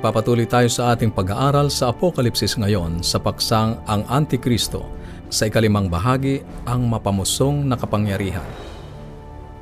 Nagpapatuloy tayo sa ating pag-aaral sa Apokalipsis ngayon sa paksang ang Antikristo sa ikalimang bahagi ang mapamusong na kapangyarihan.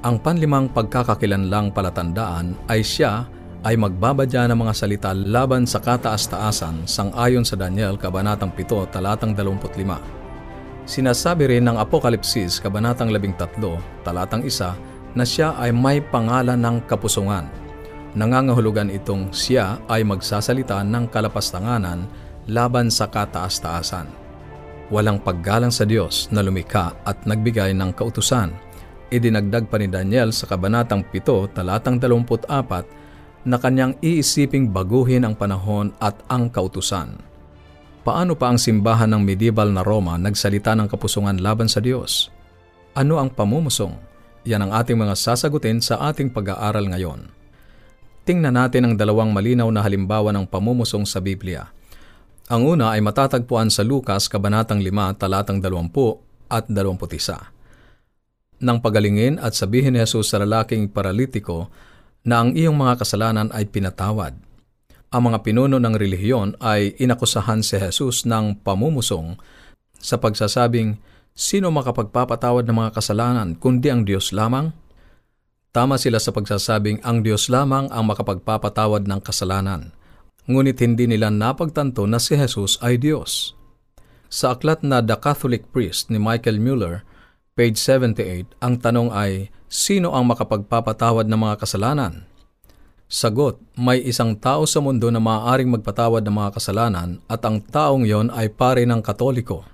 Ang panlimang pagkakakilanlang palatandaan ay siya ay magbabadya ng mga salita laban sa kataas-taasan sang-ayon sa Daniel Kabanatang 7, talatang 25. Sinasabi rin ng Apokalipsis Kabanatang 13, talatang 1 na siya ay may pangalan ng kapusungan nangangahulugan itong siya ay magsasalita ng kalapastanganan laban sa kataas-taasan. Walang paggalang sa Diyos na lumika at nagbigay ng kautusan. Idinagdag pa ni Daniel sa Kabanatang 7, talatang 24, na kanyang iisiping baguhin ang panahon at ang kautusan. Paano pa ang simbahan ng medieval na Roma nagsalita ng kapusungan laban sa Diyos? Ano ang pamumusong? Yan ang ating mga sasagutin sa ating pag-aaral ngayon. Tingnan natin ang dalawang malinaw na halimbawa ng pamumusong sa Biblia. Ang una ay matatagpuan sa Lukas Kabanatang 5, talatang 20 at 21. Nang pagalingin at sabihin ni Jesus sa lalaking paralitiko na ang iyong mga kasalanan ay pinatawad. Ang mga pinuno ng relihiyon ay inakusahan si Jesus ng pamumusong sa pagsasabing, Sino makapagpapatawad ng mga kasalanan kundi ang Diyos lamang? Tama sila sa pagsasabing ang Diyos lamang ang makapagpapatawad ng kasalanan. Ngunit hindi nila napagtanto na si Jesus ay Diyos. Sa aklat na The Catholic Priest ni Michael Mueller, page 78, ang tanong ay, Sino ang makapagpapatawad ng mga kasalanan? Sagot, may isang tao sa mundo na maaaring magpatawad ng mga kasalanan at ang taong yon ay pare ng katoliko.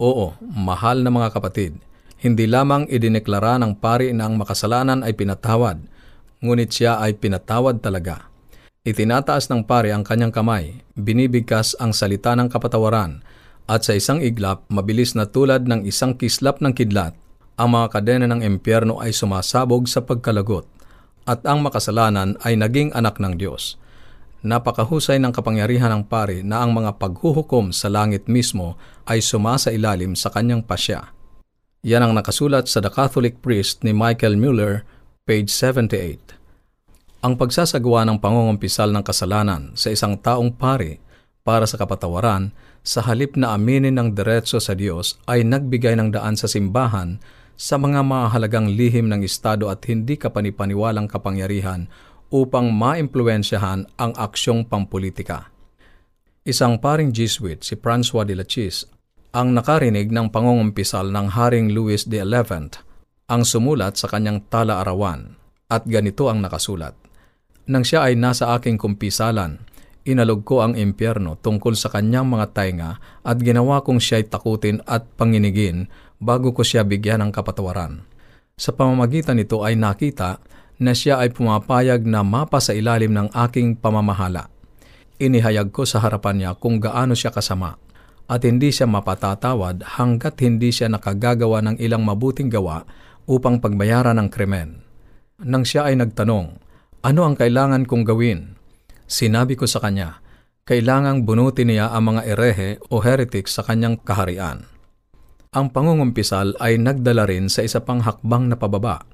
Oo, mahal na mga kapatid, hindi lamang idineklara ng pari na ang makasalanan ay pinatawad, ngunit siya ay pinatawad talaga. Itinataas ng pari ang kanyang kamay, binibigkas ang salita ng kapatawaran, at sa isang iglap, mabilis na tulad ng isang kislap ng kidlat, ang mga kadena ng impyerno ay sumasabog sa pagkalagot, at ang makasalanan ay naging anak ng Diyos. Napakahusay ng kapangyarihan ng pari na ang mga paghuhukom sa langit mismo ay sumasa ilalim sa kanyang pasya. Yan ang nakasulat sa The Catholic Priest ni Michael Mueller, page 78. Ang pagsasagawa ng pangungumpisal ng kasalanan sa isang taong pari para sa kapatawaran sa halip na aminin ng diretso sa Diyos ay nagbigay ng daan sa simbahan sa mga mahalagang lihim ng Estado at hindi kapanipaniwalang kapangyarihan upang maimpluensyahan ang aksyong pampolitika. Isang paring Jesuit, si Francois de la Chise, ang nakarinig ng pangungumpisal ng Haring Louis XI ang sumulat sa kanyang tala-arawan at ganito ang nakasulat. Nang siya ay nasa aking kumpisalan, inalog ko ang impyerno tungkol sa kanyang mga tainga at ginawa kong siya'y takutin at panginigin bago ko siya bigyan ng kapatawaran. Sa pamamagitan nito ay nakita na siya ay pumapayag na mapa sa ilalim ng aking pamamahala. Inihayag ko sa harapan niya kung gaano siya kasama at hindi siya mapatatawad hanggat hindi siya nakagagawa ng ilang mabuting gawa upang pagbayaran ng krimen. Nang siya ay nagtanong, ano ang kailangan kong gawin? Sinabi ko sa kanya, kailangang bunutin niya ang mga erehe o heretics sa kanyang kaharian. Ang pangungumpisal ay nagdala rin sa isa pang hakbang na pababa.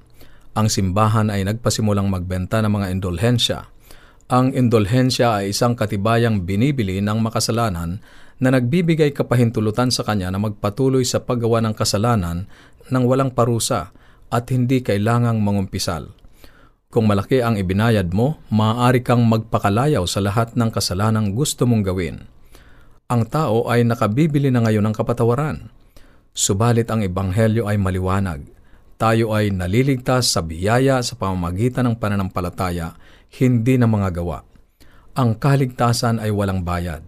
Ang simbahan ay nagpasimulang magbenta ng mga indulhensya. Ang indulhensya ay isang katibayang binibili ng makasalanan na nagbibigay kapahintulutan sa kanya na magpatuloy sa paggawa ng kasalanan nang walang parusa at hindi kailangang mangumpisal. Kung malaki ang ibinayad mo, maaari kang magpakalayaw sa lahat ng kasalanang gusto mong gawin. Ang tao ay nakabibili na ngayon ng kapatawaran. Subalit ang ebanghelyo ay maliwanag. Tayo ay naliligtas sa biyaya sa pamamagitan ng pananampalataya, hindi ng mga gawa. Ang kaligtasan ay walang bayad.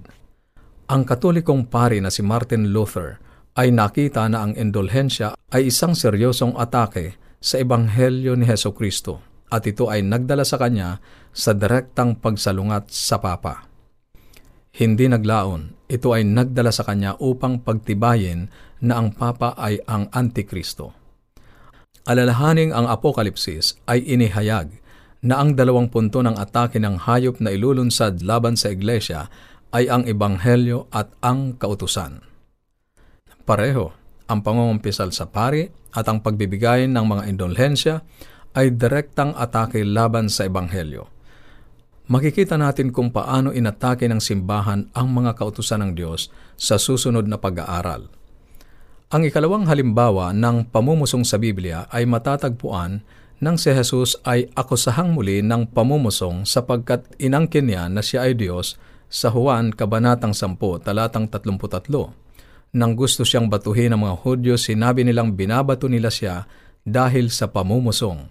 Ang katolikong pari na si Martin Luther ay nakita na ang indulhensya ay isang seryosong atake sa Ebanghelyo ni Heso Kristo at ito ay nagdala sa kanya sa direktang pagsalungat sa Papa. Hindi naglaon, ito ay nagdala sa kanya upang pagtibayin na ang Papa ay ang Antikristo. Alalahaning ang Apokalipsis ay inihayag na ang dalawang punto ng atake ng hayop na ilulunsad laban sa iglesia ay ang ebanghelyo at ang kautusan. Pareho, ang pangungumpisal sa pari at ang pagbibigay ng mga indulhensya ay direktang atake laban sa ebanghelyo. makikita natin kung paano inatake ng simbahan ang mga kautusan ng Diyos sa susunod na pag-aaral. Ang ikalawang halimbawa ng pamumusong sa Biblia ay matatagpuan nang si Jesus ay akusahang muli ng pamumusong sapagkat inangkin niya na siya ay Diyos sa Juan Kabanatang 10, talatang 33. Nang gusto siyang batuhin ng mga Hudyo, sinabi nilang binabato nila siya dahil sa pamumusong.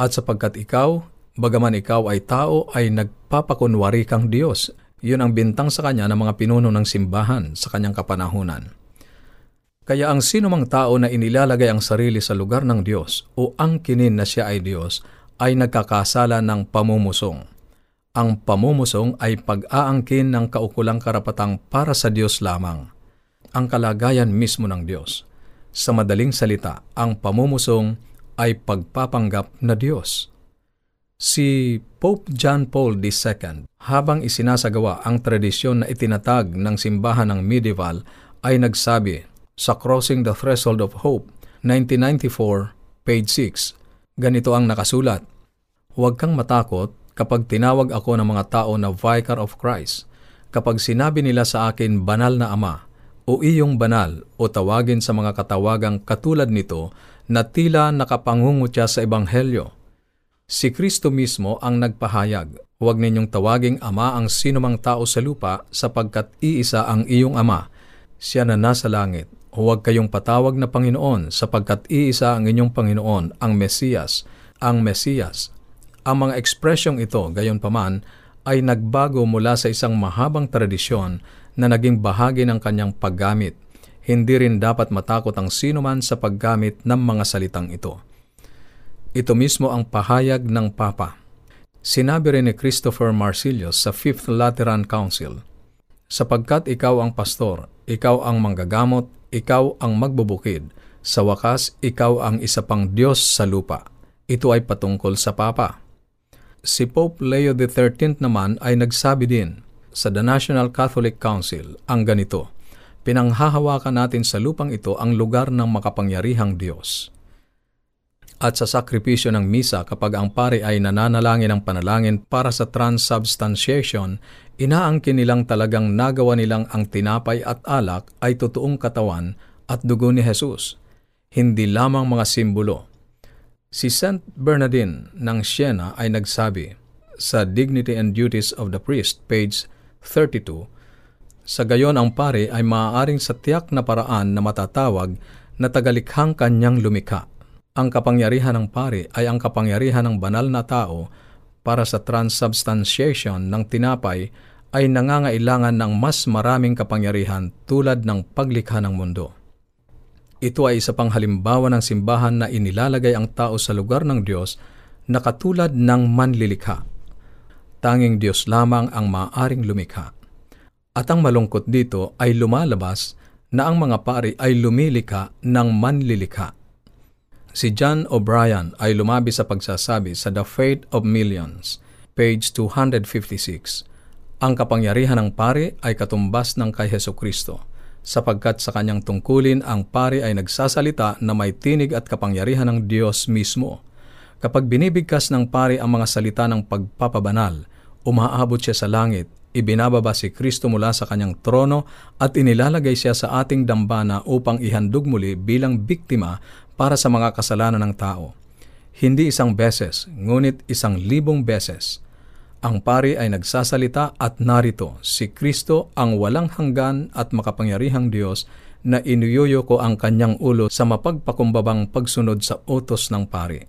At sapagkat ikaw, bagaman ikaw ay tao, ay nagpapakunwari kang Diyos. Yun ang bintang sa kanya ng mga pinuno ng simbahan sa kanyang kapanahunan. Kaya ang sino mang tao na inilalagay ang sarili sa lugar ng Diyos o ang kinin na siya ay Diyos ay nagkakasala ng pamumusong. Ang pamumusong ay pag-aangkin ng kaukulang karapatang para sa Diyos lamang. Ang kalagayan mismo ng Diyos. Sa madaling salita, ang pamumusong ay pagpapanggap na Diyos. Si Pope John Paul II, habang isinasagawa ang tradisyon na itinatag ng simbahan ng medieval, ay nagsabi, sa Crossing the Threshold of Hope, 1994, page 6. Ganito ang nakasulat, Huwag kang matakot kapag tinawag ako ng mga tao na Vicar of Christ, kapag sinabi nila sa akin banal na ama, o iyong banal, o tawagin sa mga katawagang katulad nito na tila nakapangungutya sa Ebanghelyo. Si Kristo mismo ang nagpahayag, huwag ninyong tawaging ama ang sinumang tao sa lupa sapagkat iisa ang iyong ama, siya na nasa langit Huwag kayong patawag na Panginoon sapagkat iisa ang inyong Panginoon, ang Mesiyas, ang Mesiyas. Ang mga ekspresyong ito, gayon paman, ay nagbago mula sa isang mahabang tradisyon na naging bahagi ng kanyang paggamit. Hindi rin dapat matakot ang sinuman sa paggamit ng mga salitang ito. Ito mismo ang pahayag ng Papa. Sinabi rin ni Christopher Marcilius sa Fifth Lateran Council, Sapagkat ikaw ang pastor, ikaw ang manggagamot, ikaw ang magbubukid. Sa wakas, ikaw ang isa pang Diyos sa lupa. Ito ay patungkol sa Papa. Si Pope Leo XIII naman ay nagsabi din sa The National Catholic Council ang ganito, Pinanghahawakan natin sa lupang ito ang lugar ng makapangyarihang Diyos. At sa sakripisyo ng misa kapag ang pare ay nananalangin ng panalangin para sa transubstantiation, inaangkin nilang talagang nagawa nilang ang tinapay at alak ay totoong katawan at dugo ni Jesus, hindi lamang mga simbolo. Si Saint Bernardine ng Siena ay nagsabi sa Dignity and Duties of the Priest, page 32, sa gayon ang pare ay maaaring sa tiyak na paraan na matatawag na tagalikhang kanyang lumikha. Ang kapangyarihan ng pare ay ang kapangyarihan ng banal na tao para sa transubstantiation ng tinapay ay nangangailangan ng mas maraming kapangyarihan tulad ng paglikha ng mundo. Ito ay isa pang halimbawa ng simbahan na inilalagay ang tao sa lugar ng Diyos na katulad ng manlilikha. Tanging Diyos lamang ang maaaring lumikha. At ang malungkot dito ay lumalabas na ang mga pari ay lumilika ng manlilikha. Si John O'Brien ay lumabi sa pagsasabi sa The Fate of Millions, page 256. Ang kapangyarihan ng pare ay katumbas ng kay Heso Kristo, sapagkat sa kanyang tungkulin ang pare ay nagsasalita na may tinig at kapangyarihan ng Diyos mismo. Kapag binibigkas ng pare ang mga salita ng pagpapabanal, umaabot siya sa langit, ibinababa si Kristo mula sa kanyang trono at inilalagay siya sa ating dambana upang ihandog muli bilang biktima para sa mga kasalanan ng tao. Hindi isang beses, ngunit isang libong beses. Ang pari ay nagsasalita at narito, si Kristo ang walang hanggan at makapangyarihang Diyos na inuyuyo ko ang kanyang ulo sa mapagpakumbabang pagsunod sa utos ng pari.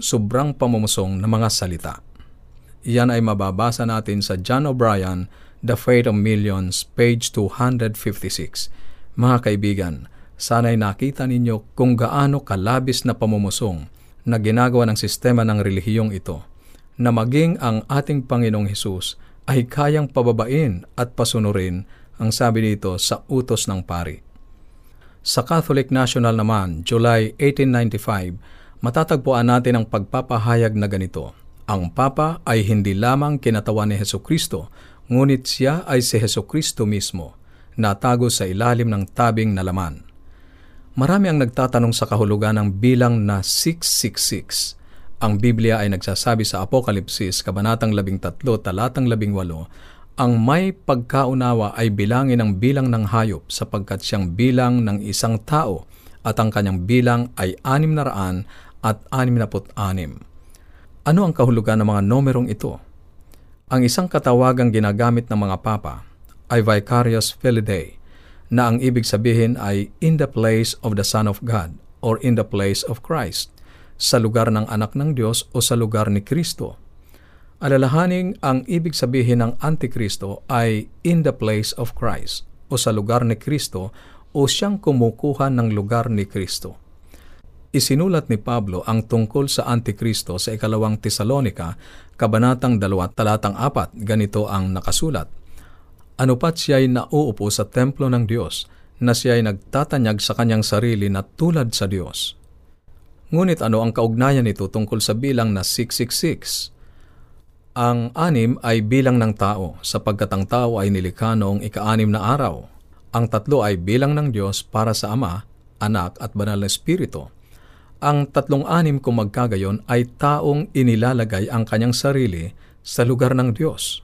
Sobrang pamumusong na mga salita. Iyan ay mababasa natin sa John O'Brien, The Fate of Millions, page 256. Mga kaibigan, Sana'y nakita ninyo kung gaano kalabis na pamumusong na ginagawa ng sistema ng relihiyong ito na maging ang ating Panginoong Hesus ay kayang pababain at pasunurin ang sabi dito sa utos ng pari. Sa Catholic National naman, July 1895, matatagpuan natin ang pagpapahayag na ganito. Ang Papa ay hindi lamang kinatawan ni Heso Kristo, ngunit siya ay si Heso Kristo mismo, natago sa ilalim ng tabing na laman. Marami ang nagtatanong sa kahulugan ng bilang na 666. Ang Biblia ay nagsasabi sa Apokalipsis, Kabanatang 13, Talatang 18, ang may pagkaunawa ay bilangin ang bilang ng hayop sapagkat siyang bilang ng isang tao at ang kanyang bilang ay anim na raan at anim na anim. Ano ang kahulugan ng mga numerong ito? Ang isang katawagang ginagamit ng mga papa ay vicarious filidae, na ang ibig sabihin ay in the place of the Son of God or in the place of Christ sa lugar ng anak ng Diyos o sa lugar ni Kristo. Alalahaning ang ibig sabihin ng Antikristo ay in the place of Christ o sa lugar ni Kristo o siyang kumukuha ng lugar ni Kristo. Isinulat ni Pablo ang tungkol sa Antikristo sa ikalawang Tesalonika, kabanatang 2, talatang 4, ganito ang nakasulat. Ano pat siya'y nauupo sa templo ng Diyos, na siya'y nagtatanyag sa kanyang sarili na tulad sa Diyos Ngunit ano ang kaugnayan nito tungkol sa bilang na 666? Ang anim ay bilang ng tao, sapagkat ang tao ay nilikha noong ika-anim na araw. Ang tatlo ay bilang ng Diyos para sa Ama, Anak at Banal na Espiritu. Ang tatlong anim kung magkagayon ay taong inilalagay ang kanyang sarili sa lugar ng Diyos.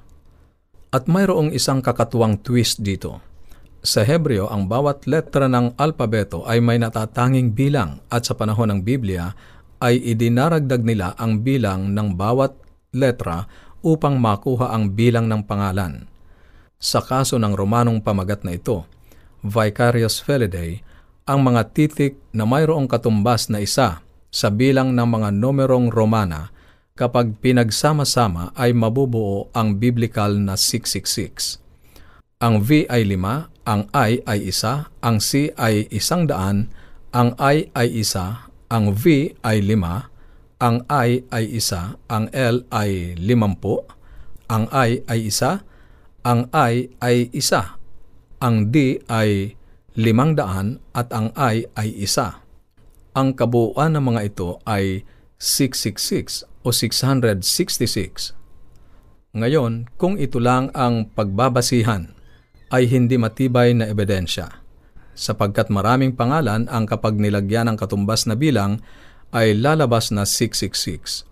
At mayroong isang kakatuwang twist dito. Sa Hebreo, ang bawat letra ng alpabeto ay may natatanging bilang at sa panahon ng Biblia ay idinaragdag nila ang bilang ng bawat letra upang makuha ang bilang ng pangalan. Sa kaso ng Romanong pamagat na ito, Vicarious Felidae, ang mga titik na mayroong katumbas na isa sa bilang ng mga numerong Romana kapag pinagsama-sama ay mabubuo ang biblical na 666. Ang V ay 5, ang I ay isa, ang C ay isang daan, ang I ay isa, ang V ay lima, ang I ay isa, ang L ay limampu, ang I ay isa, ang I ay isa, ang D ay limang daan at ang I ay isa. Ang kabuuan ng mga ito ay 666 o 666. Ngayon, kung ito lang ang pagbabasihan ay hindi matibay na ebidensya, sapagkat maraming pangalan ang kapag nilagyan ng katumbas na bilang ay lalabas na 666.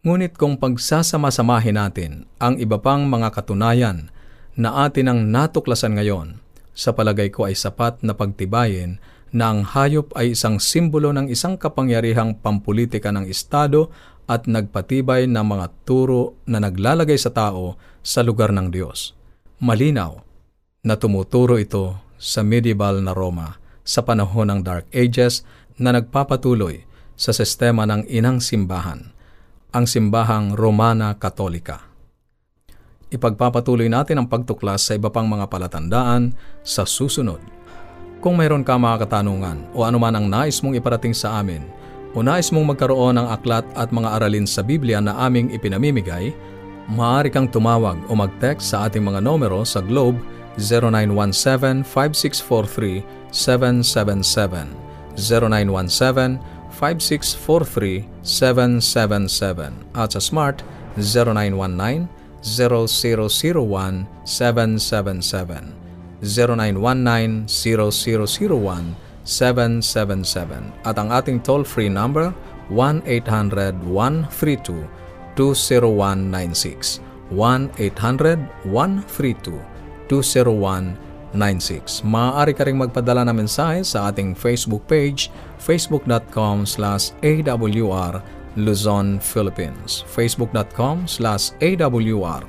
Ngunit kung pagsasama-samahin natin ang iba pang mga katunayan na atin ang natuklasan ngayon, sa palagay ko ay sapat na pagtibayin na ang hayop ay isang simbolo ng isang kapangyarihang pampulitika ng Estado at nagpatibay ng mga turo na naglalagay sa tao sa lugar ng Diyos. Malinaw na tumuturo ito sa medieval na Roma sa panahon ng Dark Ages na nagpapatuloy sa sistema ng inang simbahan, ang simbahang Romana Katolika. Ipagpapatuloy natin ang pagtuklas sa iba pang mga palatandaan sa susunod. Kung mayroon ka mga katanungan o anuman ang nais mong iparating sa amin, o nais mong magkaroon ng aklat at mga aralin sa Biblia na aming ipinamimigay, maaari kang tumawag o mag-text sa ating mga numero sa Globe 0917-5643-777, 0917-5643-777, at sa Smart 0919-0001-777, 0919-0001-777, at ang ating toll-free number 1-800-132-20196, 1-800-132 20196. Maaari ka rin magpadala ng mensahe sa ating Facebook page, facebook.com slash awr Luzon, Philippines. facebook.com slash awr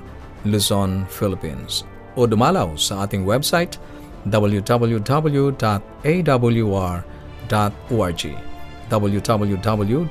Luzon, Philippines. O dumalaw sa ating website www.awr.org www.awr.org